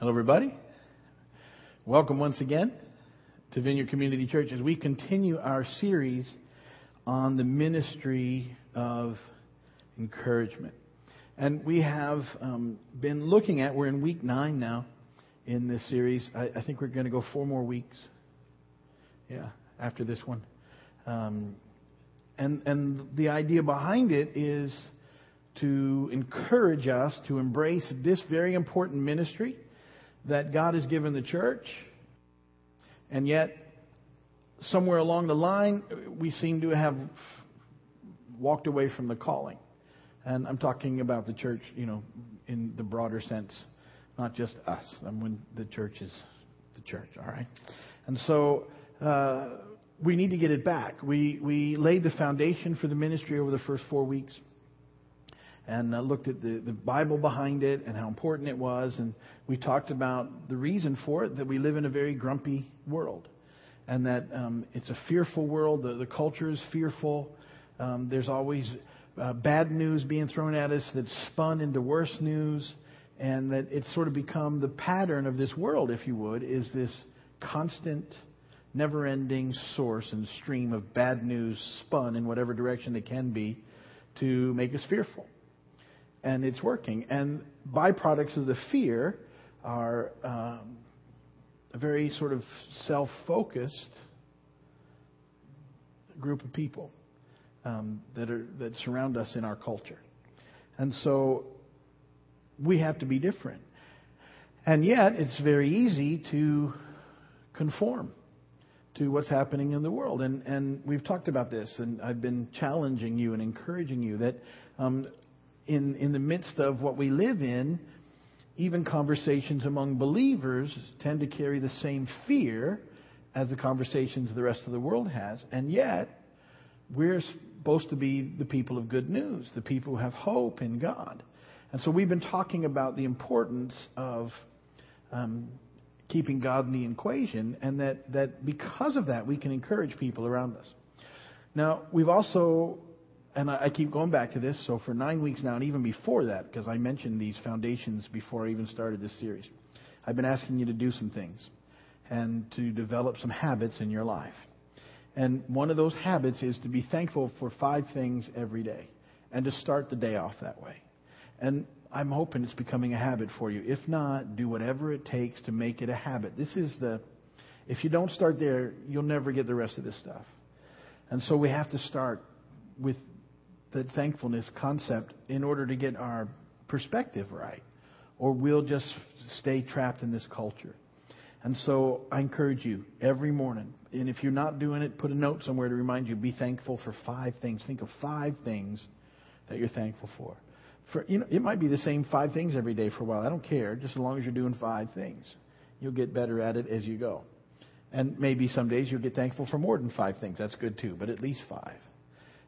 Hello, everybody. Welcome once again to Vineyard Community Church as we continue our series on the ministry of encouragement. And we have um, been looking at, we're in week nine now in this series. I, I think we're going to go four more weeks. Yeah, after this one. Um, and, and the idea behind it is to encourage us to embrace this very important ministry that God has given the church. And yet, somewhere along the line, we seem to have walked away from the calling. And I'm talking about the church, you know, in the broader sense, not just us. I'm when the church is the church, all right? And so, uh, we need to get it back. We, we laid the foundation for the ministry over the first four weeks and uh, looked at the, the Bible behind it and how important it was. And we talked about the reason for it that we live in a very grumpy world and that um, it's a fearful world. The, the culture is fearful. Um, there's always uh, bad news being thrown at us that's spun into worse news. And that it's sort of become the pattern of this world, if you would, is this constant, never ending source and stream of bad news spun in whatever direction it can be to make us fearful and it's working. And byproducts of the fear are um, a very sort of self focused group of people um, that, are, that surround us in our culture. And so we have to be different. And yet, it's very easy to conform to what's happening in the world. And, and we've talked about this, and I've been challenging you and encouraging you that um, in, in the midst of what we live in, even conversations among believers tend to carry the same fear as the conversations the rest of the world has. And yet, we're supposed to be the people of good news, the people who have hope in God. And so we've been talking about the importance of um, keeping God in the equation, and that, that because of that, we can encourage people around us. Now, we've also and I, I keep going back to this. So for nine weeks now, and even before that, because I mentioned these foundations before I even started this series, I've been asking you to do some things and to develop some habits in your life. And one of those habits is to be thankful for five things every day and to start the day off that way. And I'm hoping it's becoming a habit for you. If not, do whatever it takes to make it a habit. This is the, if you don't start there, you'll never get the rest of this stuff. And so we have to start with the thankfulness concept in order to get our perspective right, or we'll just stay trapped in this culture. And so I encourage you every morning, and if you're not doing it, put a note somewhere to remind you be thankful for five things. Think of five things that you're thankful for. For you know, it might be the same five things every day for a while. I don't care, just as long as you're doing five things. You'll get better at it as you go. And maybe some days you'll get thankful for more than five things. That's good too, but at least five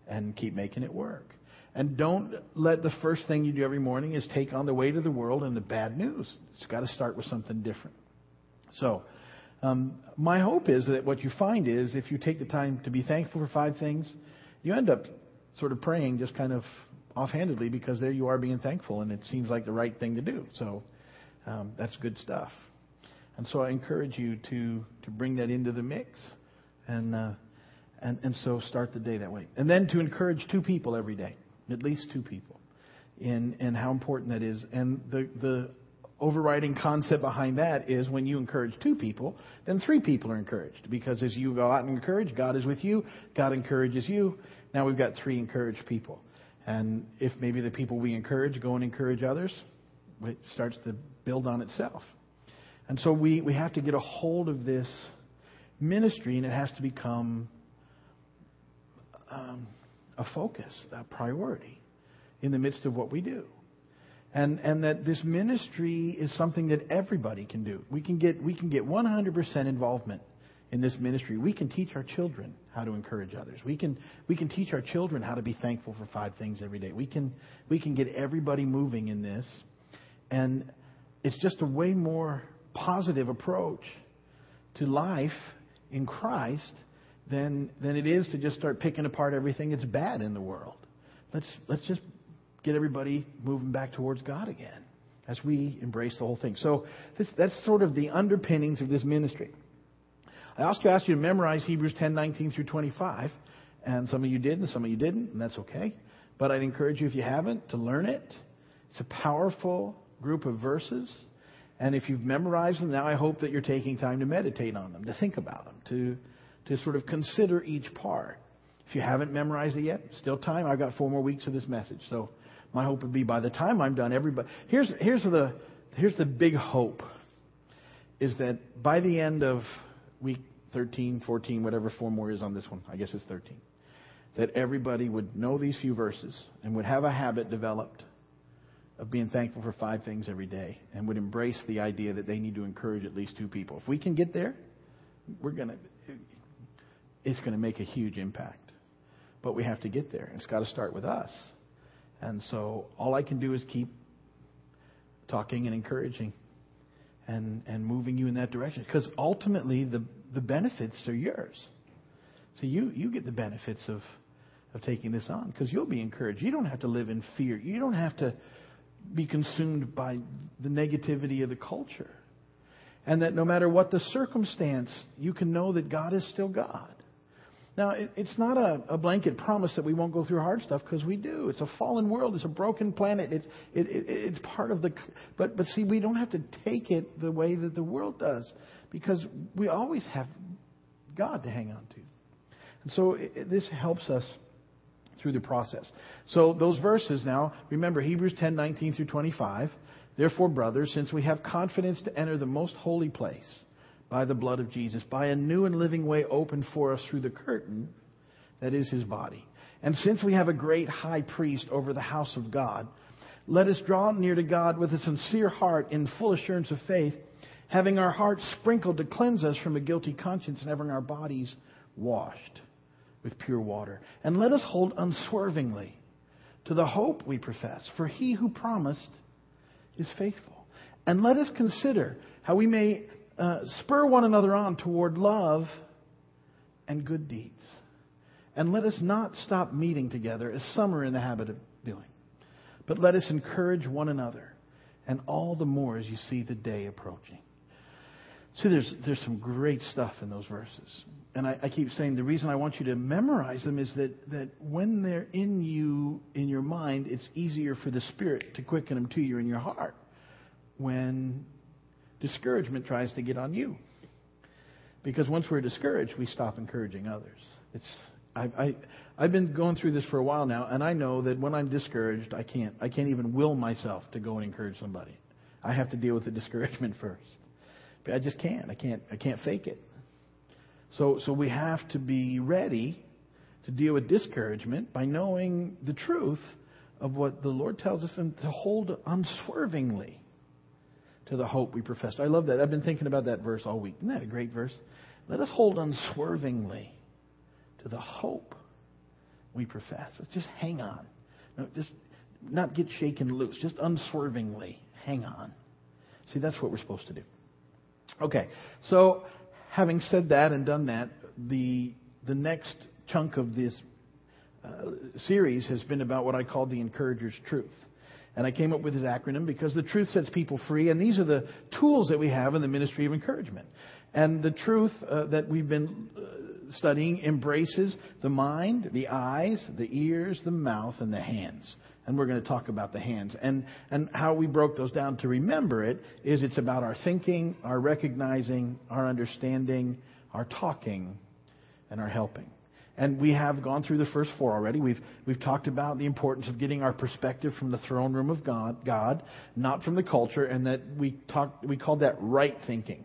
and keep making it work. And don't let the first thing you do every morning is take on the weight of the world and the bad news. It's got to start with something different. So, um, my hope is that what you find is if you take the time to be thankful for five things, you end up sort of praying just kind of offhandedly because there you are being thankful and it seems like the right thing to do. So, um, that's good stuff. And so I encourage you to, to bring that into the mix and, uh, and, and so start the day that way. And then to encourage two people every day, at least two people, in, in how important that is. And the, the overriding concept behind that is when you encourage two people, then three people are encouraged. Because as you go out and encourage, God is with you, God encourages you. Now we've got three encouraged people. And if maybe the people we encourage go and encourage others, it starts to build on itself. And so we, we have to get a hold of this ministry, and it has to become um, a focus, a priority in the midst of what we do. And, and that this ministry is something that everybody can do. We can get, we can get 100% involvement in this ministry. We can teach our children how to encourage others. We can, we can teach our children how to be thankful for five things every day. We can, we can get everybody moving in this. And it's just a way more positive approach to life in Christ than, than it is to just start picking apart everything that's bad in the world. Let's, let's just get everybody moving back towards God again as we embrace the whole thing. So this, that's sort of the underpinnings of this ministry. I also asked you to memorize Hebrews 10, 19 through 25. And some of you did and some of you didn't, and that's okay. But I'd encourage you, if you haven't, to learn it. It's a powerful group of verses. And if you've memorized them, now I hope that you're taking time to meditate on them, to think about them, to, to sort of consider each part. If you haven't memorized it yet, still time. I've got four more weeks of this message. So my hope would be by the time I'm done, everybody. Here's, here's, the, here's the big hope is that by the end of week 13, 14, whatever four more is on this one, I guess it's 13, that everybody would know these few verses and would have a habit developed of being thankful for five things every day and would embrace the idea that they need to encourage at least two people. If we can get there, we're going to, it's going to make a huge impact. But we have to get there. It's got to start with us. And so all I can do is keep talking and encouraging and, and moving you in that direction. Because ultimately, the, the benefits are yours. So you, you get the benefits of, of taking this on because you'll be encouraged. You don't have to live in fear. You don't have to be consumed by the negativity of the culture. And that no matter what the circumstance, you can know that God is still God. Now, it's not a, a blanket promise that we won't go through hard stuff because we do. It's a fallen world. It's a broken planet. It's, it, it, it's part of the. But, but see, we don't have to take it the way that the world does because we always have God to hang on to. And so it, this helps us through the process. So those verses now, remember Hebrews 10, 19 through 25. Therefore, brothers, since we have confidence to enter the most holy place by the blood of Jesus, by a new and living way opened for us through the curtain that is his body. And since we have a great high priest over the house of God, let us draw near to God with a sincere heart in full assurance of faith, having our hearts sprinkled to cleanse us from a guilty conscience and having our bodies washed with pure water. And let us hold unswervingly to the hope we profess, for he who promised is faithful. And let us consider how we may uh, spur one another on toward love and good deeds. And let us not stop meeting together as some are in the habit of doing, but let us encourage one another, and all the more as you see the day approaching. See, there's, there's some great stuff in those verses. And I, I, keep saying the reason I want you to memorize them is that, that when they're in you, in your mind, it's easier for the Spirit to quicken them to you in your heart. When discouragement tries to get on you. Because once we're discouraged, we stop encouraging others. It's I, I I've been going through this for a while now, and I know that when I'm discouraged, I can't I can't even will myself to go and encourage somebody. I have to deal with the discouragement first. But I just can't. I can't I can't fake it. So so we have to be ready to deal with discouragement by knowing the truth of what the Lord tells us and to hold unswervingly to the hope we profess. I love that. I've been thinking about that verse all week. Isn't that a great verse? Let us hold unswervingly to the hope we profess. Let's just hang on. No, just not get shaken loose. Just unswervingly hang on. See, that's what we're supposed to do. Okay, so having said that and done that, the the next chunk of this uh, series has been about what I call the encourager's truth. And I came up with this acronym because the truth sets people free, and these are the tools that we have in the ministry of encouragement. And the truth uh, that we've been uh, studying embraces the mind, the eyes, the ears, the mouth, and the hands. And we're going to talk about the hands. And, and how we broke those down to remember it is it's about our thinking, our recognizing, our understanding, our talking, and our helping. And we have gone through the first four already. We've, we've talked about the importance of getting our perspective from the throne room of God, God, not from the culture, and that we talked, we called that right thinking.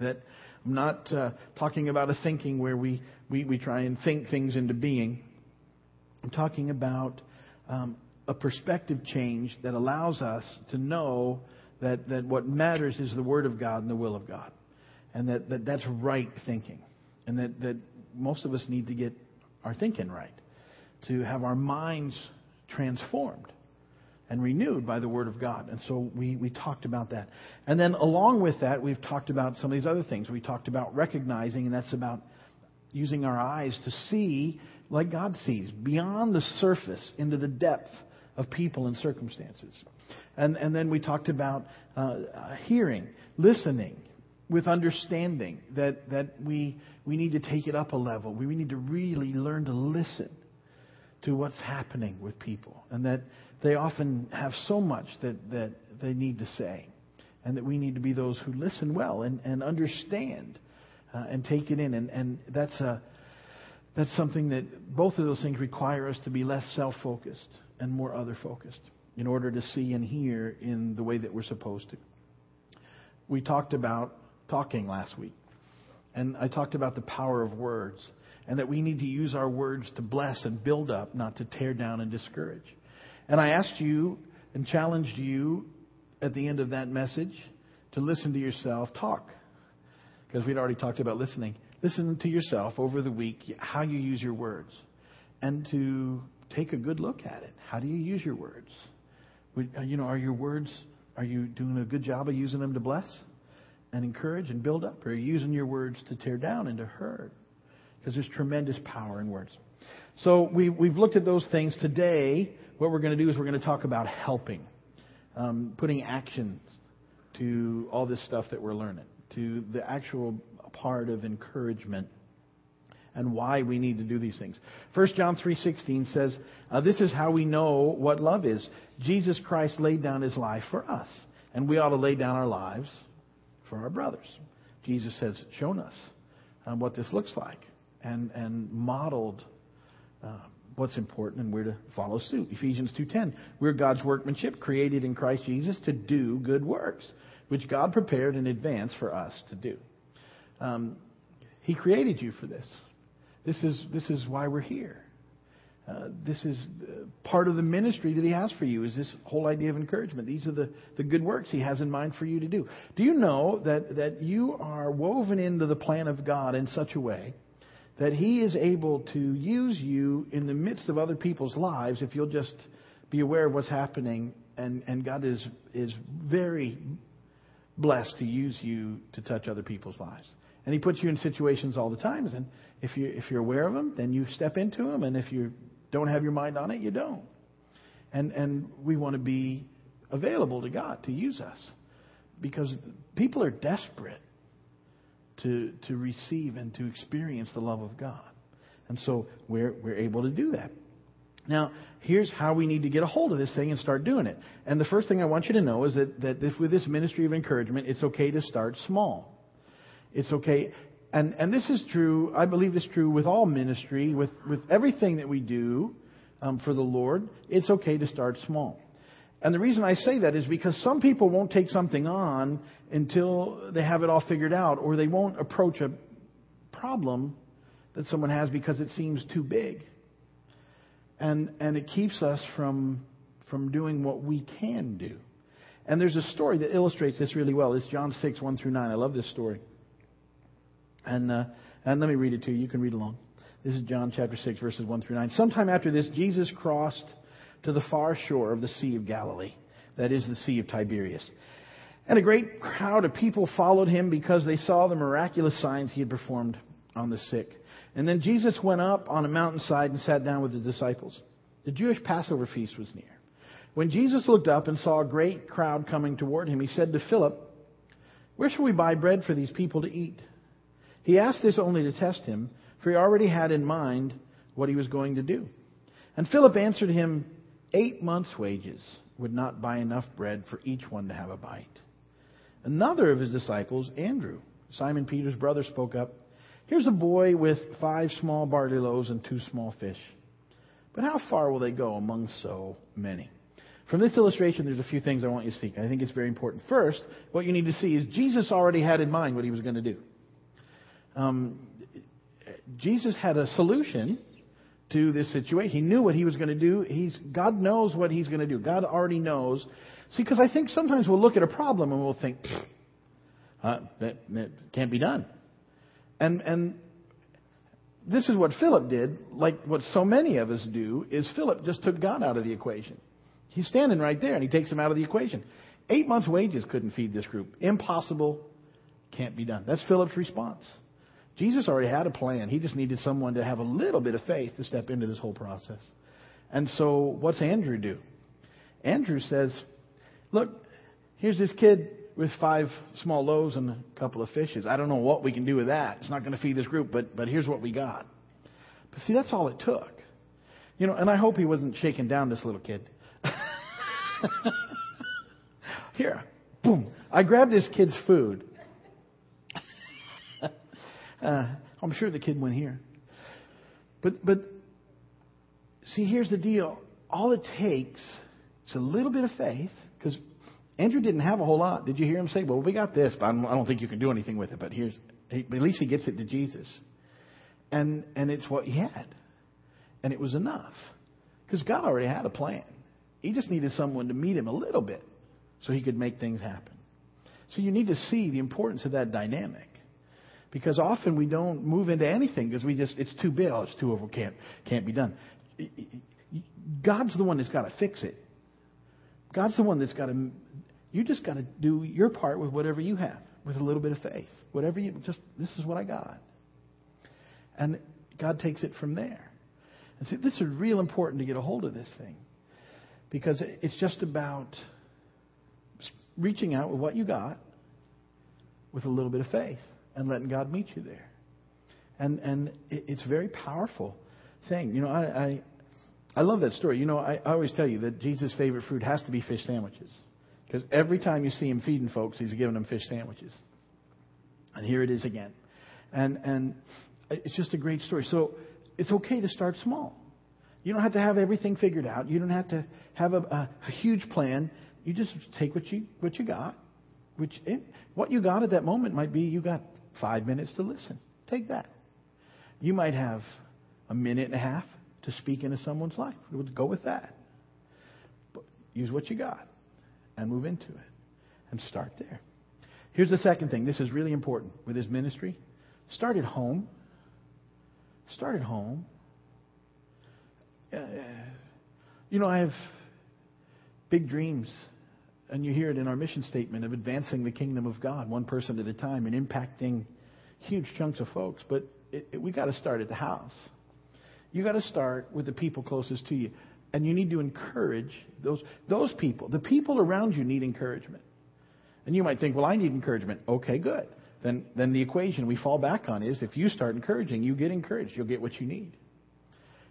That I'm not uh, talking about a thinking where we, we, we try and think things into being. I'm talking about um, a perspective change that allows us to know that, that what matters is the Word of God and the will of God. And that, that that's right thinking. And that, that most of us need to get our thinking right, to have our minds transformed and renewed by the Word of God. And so we, we talked about that. And then along with that, we've talked about some of these other things. We talked about recognizing, and that's about using our eyes to see like God sees, beyond the surface, into the depth of people and circumstances. And, and then we talked about uh, hearing, listening with understanding that, that we, we need to take it up a level. We, we need to really learn to listen to what's happening with people. And that they often have so much that, that they need to say. And that we need to be those who listen well and, and understand uh, and take it in. And, and that's, a, that's something that both of those things require us to be less self focused and more other focused in order to see and hear in the way that we're supposed to. We talked about talking last week, and I talked about the power of words, and that we need to use our words to bless and build up, not to tear down and discourage. And I asked you and challenged you at the end of that message to listen to yourself talk, because we'd already talked about listening. Listen to yourself over the week, how you use your words, and to take a good look at it. How do you use your words? You know, are your words, are you doing a good job of using them to bless and encourage and build up? Or are you using your words to tear down and to hurt? Because there's tremendous power in words. So we, we've looked at those things. Today, what we're going to do is we're going to talk about helping, um, putting actions to all this stuff that we're learning, to the actual part of encouragement and why we need to do these things. 1 John 3:16 says, uh, "This is how we know what love is. Jesus Christ laid down his life for us, and we ought to lay down our lives for our brothers." Jesus has shown us um, what this looks like and and modeled uh, what's important, and we're to follow suit. Ephesians 2:10, "We're God's workmanship, created in Christ Jesus to do good works, which God prepared in advance for us to do." Um, he created you for this. This is, this is why we're here. Uh, this is uh, part of the ministry that he has for you is this whole idea of encouragement. These are the, the good works he has in mind for you to do. Do you know that, that you are woven into the plan of God in such a way that he is able to use you in the midst of other people's lives if you'll just be aware of what's happening and, and God is, is very blessed to use you to touch other people's lives. And he puts you in situations all the time. And if, you, if you're aware of them, then you step into them. And if you don't have your mind on it, you don't. And, and we want to be available to God to use us. Because people are desperate to, to receive and to experience the love of God. And so we're, we're able to do that. Now, here's how we need to get a hold of this thing and start doing it. And the first thing I want you to know is that, that with this ministry of encouragement, it's okay to start small. It's okay. And, and this is true, I believe this is true with all ministry, with, with everything that we do um, for the Lord. It's okay to start small. And the reason I say that is because some people won't take something on until they have it all figured out, or they won't approach a problem that someone has because it seems too big. And, and it keeps us from, from doing what we can do. And there's a story that illustrates this really well. It's John 6, 1 through 9. I love this story. And, uh, and let me read it to you. You can read along. This is John chapter 6, verses 1 through 9. Sometime after this, Jesus crossed to the far shore of the Sea of Galilee, that is the Sea of Tiberias. And a great crowd of people followed him because they saw the miraculous signs he had performed on the sick. And then Jesus went up on a mountainside and sat down with the disciples. The Jewish Passover feast was near. When Jesus looked up and saw a great crowd coming toward him, he said to Philip, Where shall we buy bread for these people to eat? He asked this only to test him, for he already had in mind what he was going to do. And Philip answered him, Eight months' wages would not buy enough bread for each one to have a bite. Another of his disciples, Andrew, Simon Peter's brother, spoke up. Here's a boy with five small barley loaves and two small fish. But how far will they go among so many? From this illustration, there's a few things I want you to see. I think it's very important. First, what you need to see is Jesus already had in mind what he was going to do um, Jesus had a solution to this situation. He knew what he was going to do. He's, God knows what he's going to do. God already knows. See, because I think sometimes we'll look at a problem and we'll think, uh, that, that can't be done. And, and this is what Philip did, like what so many of us do, is Philip just took God out of the equation. He's standing right there and he takes him out of the equation. Eight months' wages couldn't feed this group. Impossible. Can't be done. That's Philip's response. Jesus already had a plan. He just needed someone to have a little bit of faith to step into this whole process. And so, what's Andrew do? Andrew says, Look, here's this kid with five small loaves and a couple of fishes. I don't know what we can do with that. It's not going to feed this group, but, but here's what we got. But see, that's all it took. You know, and I hope he wasn't shaking down this little kid. Here, boom. I grabbed this kid's food. Uh, I'm sure the kid went here. But, but, see, here's the deal. All it takes is a little bit of faith, because Andrew didn't have a whole lot. Did you hear him say, well, we got this, but I don't, think you can do anything with it, but here's, at least he gets it to Jesus. And, and it's what he had. And it was enough. Because God already had a plan. He just needed someone to meet him a little bit so he could make things happen. So you need to see the importance of that dynamic. Because often we don't move into anything because we just, it's too big. Oh, it's too over. Can't, can't be done. God's the one that's got to fix it. God's the one that's got to, you just got to do your part with whatever you have, with a little bit of faith. Whatever you, just, this is what I got. And God takes it from there. And see, this is real important to get a hold of this thing. Because it's just about reaching out with what you got with a little bit of faith and letting God meet you there. And and it's a very powerful thing. You know, I I, I love that story. You know, I, I always tell you that Jesus' favorite food has to be fish sandwiches. Because every time you see him feeding folks, he's giving them fish sandwiches. And here it is again. And and it's just a great story. So it's okay to start small. You don't have to have everything figured out. You don't have to have a, a, a huge plan. You just take what you what you got. Which eh, what you got at that moment might be you got five minutes to listen. Take that. You might have a minute and a half to speak into someone's life. Go with that. But use what you got and move into it and start there. Here's the second thing. This is really important with his ministry. Start at home. Start at home. Uh, you know, I have big dreams, and you hear it in our mission statement of advancing the kingdom of God one person at a time and impacting huge chunks of folks. But it, it, we got to start at the house. You got to start with the people closest to you, and you need to encourage those those people. The people around you need encouragement. And you might think, well, I need encouragement. Okay, good. Then then the equation we fall back on is if you start encouraging, you get encouraged. You'll get what you need.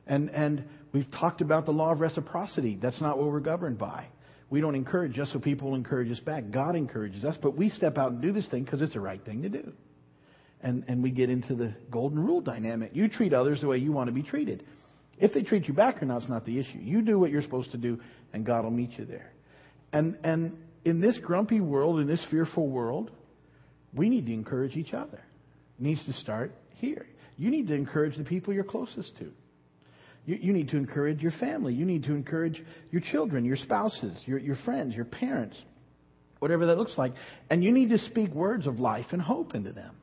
And, and we've talked about the law of reciprocity. That's not what we're governed by. We don't encourage just so people will encourage us back. God encourages us, but we step out and do this thing because it's the right thing to do. And, and we get into the golden rule dynamic. You treat others the way you want to be treated. If they treat you back or not, it's not the issue. You do what you're supposed to do, and God will meet you there. And, and in this grumpy world, in this fearful world, we need to encourage each other. It needs to start here. You need to encourage the people you're closest to. You, you need to encourage your family. You need to encourage your children, your spouses, your, your friends, your parents, whatever that looks like. And you need to speak words of life and hope into them.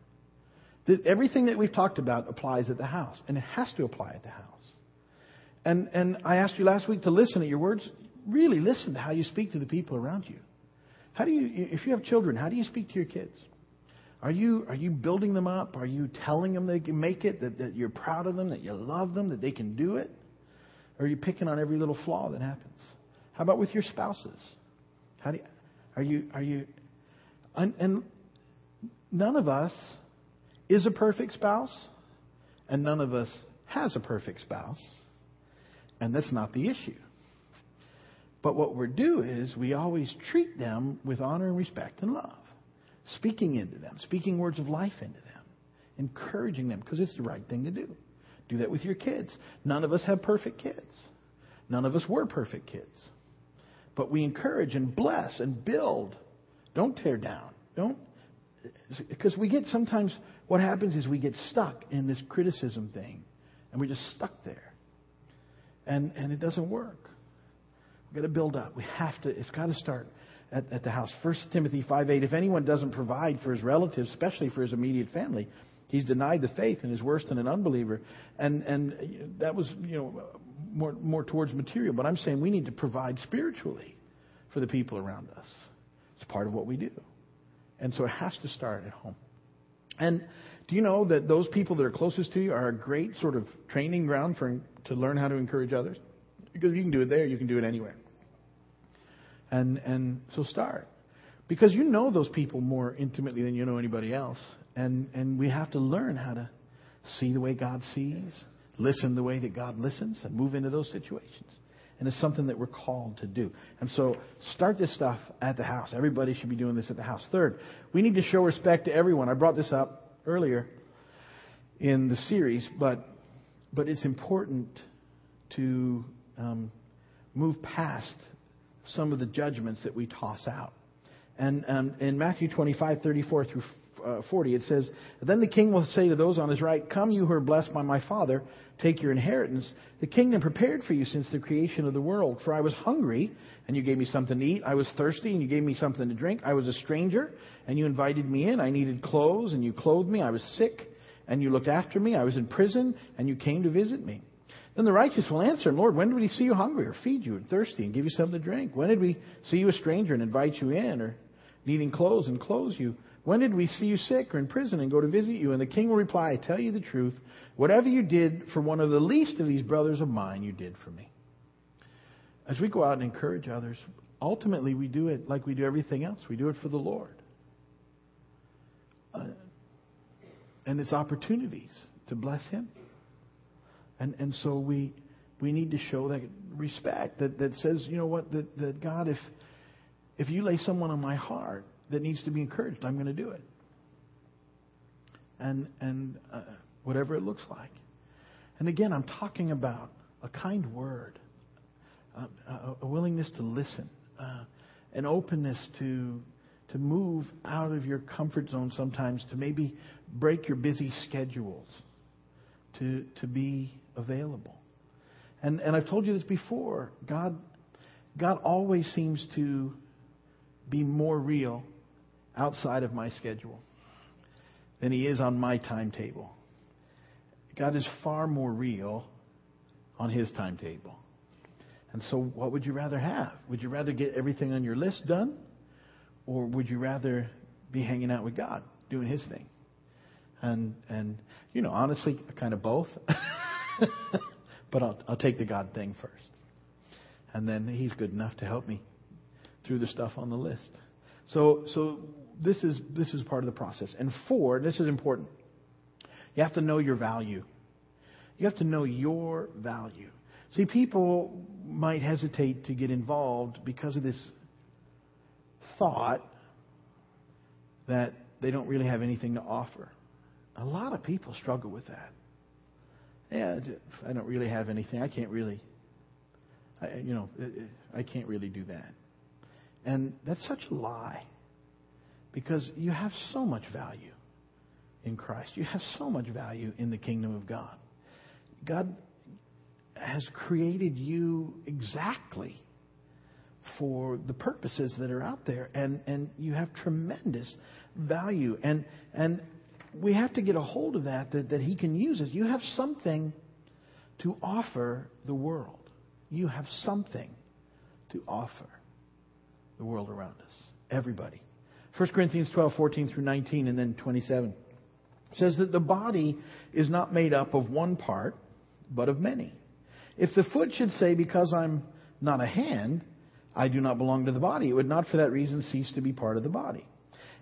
Everything that we've talked about applies at the house, and it has to apply at the house. And, and I asked you last week to listen to your words. Really listen to how you speak to the people around you. How do you, if you have children, how do you speak to your kids? Are you, are you building them up? Are you telling them they can make it, that, that you're proud of them, that you love them, that they can do it? Or are you picking on every little flaw that happens? How about with your spouses? How do you, are you, are you, and, and none of us is a perfect spouse, and none of us has a perfect spouse, and that's not the issue. But what we do is we always treat them with honor and respect and love speaking into them, speaking words of life into them, encouraging them because it's the right thing to do. Do that with your kids. None of us have perfect kids. None of us were perfect kids. But we encourage and bless and build. Don't tear down. Don't because we get sometimes what happens is we get stuck in this criticism thing and we're just stuck there. And and it doesn't work. We've got to build up. We have to it's got to start at, at the house. 1 Timothy 5.8, if anyone doesn't provide for his relatives, especially for his immediate family, he's denied the faith and is worse than an unbeliever. And, and that was, you know, more, more towards material. But I'm saying we need to provide spiritually for the people around us. It's part of what we do. And so it has to start at home. And do you know that those people that are closest to you are a great sort of training ground for to learn how to encourage others? Because you can do it there, you can do it anywhere. And, and so start. Because you know those people more intimately than you know anybody else. And, and we have to learn how to see the way God sees, listen the way that God listens, and move into those situations. And it's something that we're called to do. And so start this stuff at the house. Everybody should be doing this at the house. Third, we need to show respect to everyone. I brought this up earlier in the series, but, but it's important to um, move past some of the judgments that we toss out. And um, in Matthew 25, 34 through uh, 40, it says, Then the king will say to those on his right, Come, you who are blessed by my Father, take your inheritance, the kingdom prepared for you since the creation of the world. For I was hungry, and you gave me something to eat. I was thirsty, and you gave me something to drink. I was a stranger, and you invited me in. I needed clothes, and you clothed me. I was sick, and you looked after me. I was in prison, and you came to visit me. Then the righteous will answer, him, Lord, when did we see you hungry or feed you and thirsty and give you something to drink? When did we see you a stranger and invite you in or needing clothes and clothe you? When did we see you sick or in prison and go to visit you? And the king will reply, I tell you the truth. Whatever you did for one of the least of these brothers of mine, you did for me. As we go out and encourage others, ultimately we do it like we do everything else. We do it for the Lord. Uh, and it's opportunities to bless Him. And, and so we, we need to show that respect that, that says, you know what, that, that God, if, if you lay someone on my heart, that needs to be encouraged, I'm going to do it. And, and uh, whatever it looks like. And again, I'm talking about a kind word, uh, a, a, willingness to listen, uh, an openness to, to move out of your comfort zone sometimes, to maybe break your busy schedules, to, to be available. And, and I've told you this before God, God always seems to be more real outside of my schedule than he is on my timetable. God is far more real on his timetable. And so, what would you rather have? Would you rather get everything on your list done? Or would you rather be hanging out with God, doing his thing? And, and you know, honestly, kind of both. but I'll, I'll take the God thing first. And then he's good enough to help me through the stuff on the list. So, so this is, this is part of the process. And four, this is important. You have to know your value. You have to know your value. See, people might hesitate to get involved because of this thought that they don't really have anything to offer. A lot of people struggle with that. Yeah, I don't really have anything. I can't really, I, you know, I can't really do that. And that's such a lie because you have so much value in Christ. You have so much value in the kingdom of God. God has created you exactly for the purposes that are out there and, and you have tremendous value and and we have to get a hold of that, that that he can use us. You have something to offer the world. You have something to offer the world around us. Everybody. 1 Corinthians 12, 14 through 19, and then 27 says that the body is not made up of one part, but of many. If the foot should say, Because I'm not a hand, I do not belong to the body, it would not for that reason cease to be part of the body.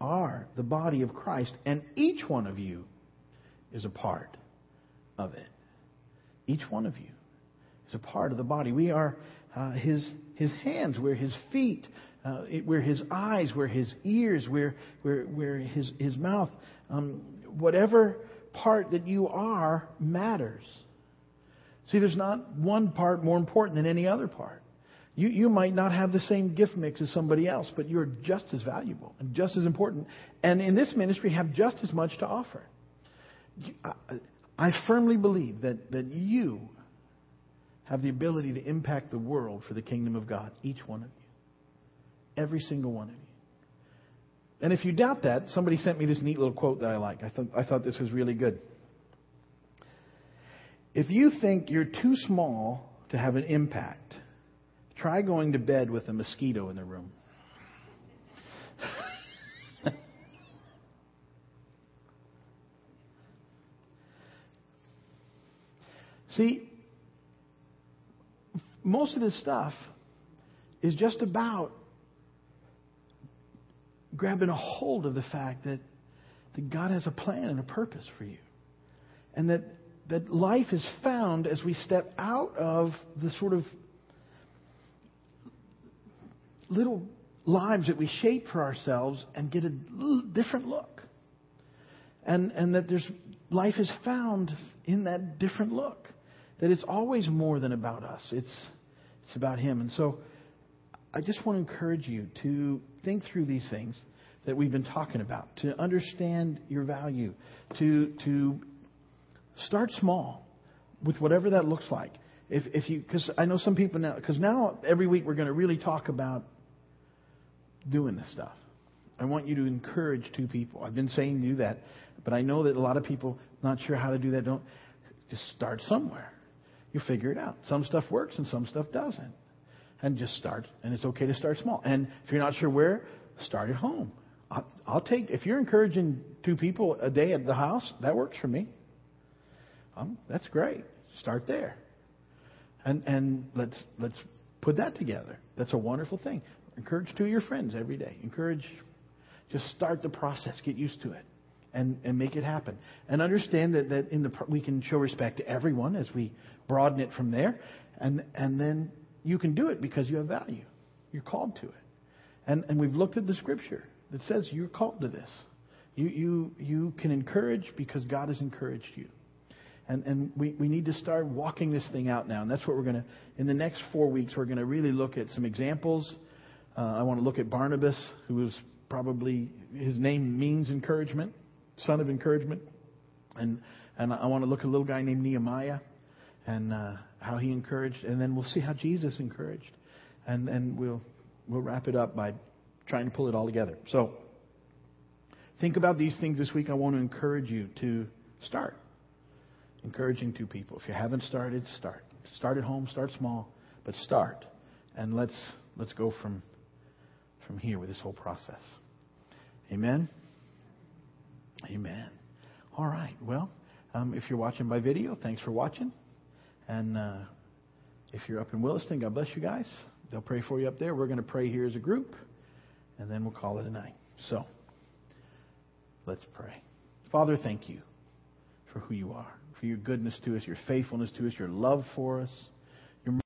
are the body of Christ, and each one of you is a part of it. Each one of you is a part of the body. We are uh, his, his hands, we're his feet, uh, it, where his eyes, where his ears, where, where, where his, his mouth. Um, whatever part that you are matters. See, there's not one part more important than any other part. You, you might not have the same gift mix as somebody else, but you're just as valuable and just as important. And in this ministry, have just as much to offer. I, I firmly believe that, that you have the ability to impact the world for the kingdom of God, each one of you. Every single one of you. And if you doubt that, somebody sent me this neat little quote that I like. I, th- I thought this was really good. If you think you're too small to have an impact, try going to bed with a mosquito in the room. See, most of this stuff is just about grabbing a hold of the fact that, that God has a plan and a purpose for you. And that, that life is found as we step out of the sort of little lives that we shape for ourselves and get a different look. And, and that there's life is found in that different look. That it's always more than about us. It's, it's about Him. And so I just want to encourage you to think through these things that we've been talking about, to understand your value, to, to start small with whatever that looks like. If, if you, because I know some people now, because now every week we're going to really talk about doing this stuff. I want you to encourage two people. I've been saying do that, but I know that a lot of people not sure how to do that. Don't just start somewhere. You figure it out. Some stuff works and some stuff doesn't and just start. And it's okay to start small. And if you're not sure where, start at home. I'll, I'll take if you're encouraging two people a day at the house, that works for me. Um, that's great. Start there, and and let's let's put that together. That's a wonderful thing. Encourage two of your friends every day. Encourage. Just start the process. Get used to it. And, and make it happen. And understand that, that in the, we can show respect to everyone as we broaden it from there. And, and then you can do it because you have value. You're called to it. And, and we've looked at the scripture that says you're called to this. You, you, you can encourage because God has encouraged you. And, and we, we need to start walking this thing out now. And that's what we're going to, in the next four weeks, we're going to really look at some examples. Uh, I want to look at Barnabas, who was probably, his name means encouragement, son of encouragement. And, and I want to look at a little guy named Nehemiah and uh, how he encouraged, and then we'll see how Jesus encouraged, and and we'll we'll wrap it up by trying to pull it all together. So think about these things this week. I want to encourage you to start encouraging two people. If you haven't started, start. Start at home. Start small, but start, and let's let's go from from here with this whole process. Amen. Amen. All right. Well, um, if you're watching by video, thanks for watching. And uh, if you're up in Williston, God bless you guys. They'll pray for you up there. We're going to pray here as a group, and then we'll call it a night. So, let's pray. Father, thank you for who you are, for your goodness to us, your faithfulness to us, your love for us.